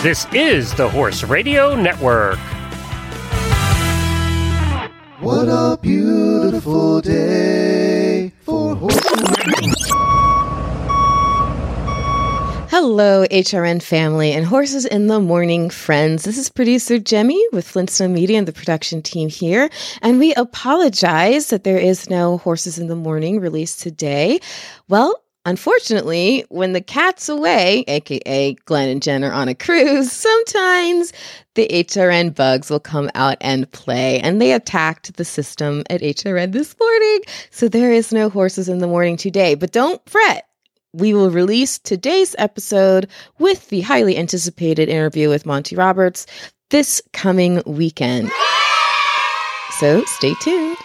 This is the Horse Radio Network. What a beautiful day for horses. Hello, HRN family and Horses in the Morning friends. This is producer Jaime with Flint Stone Media and the production team here. And we apologize that there is no Horses in the Morning released today. Well, Unfortunately, when the cat's away, aka Glenn and Jen are on a cruise, sometimes the HRN bugs will come out and play. And they attacked the system at HRN this morning. So there is no horses in the morning today. But don't fret. We will release today's episode with the highly anticipated interview with Monty Roberts this coming weekend. So stay tuned.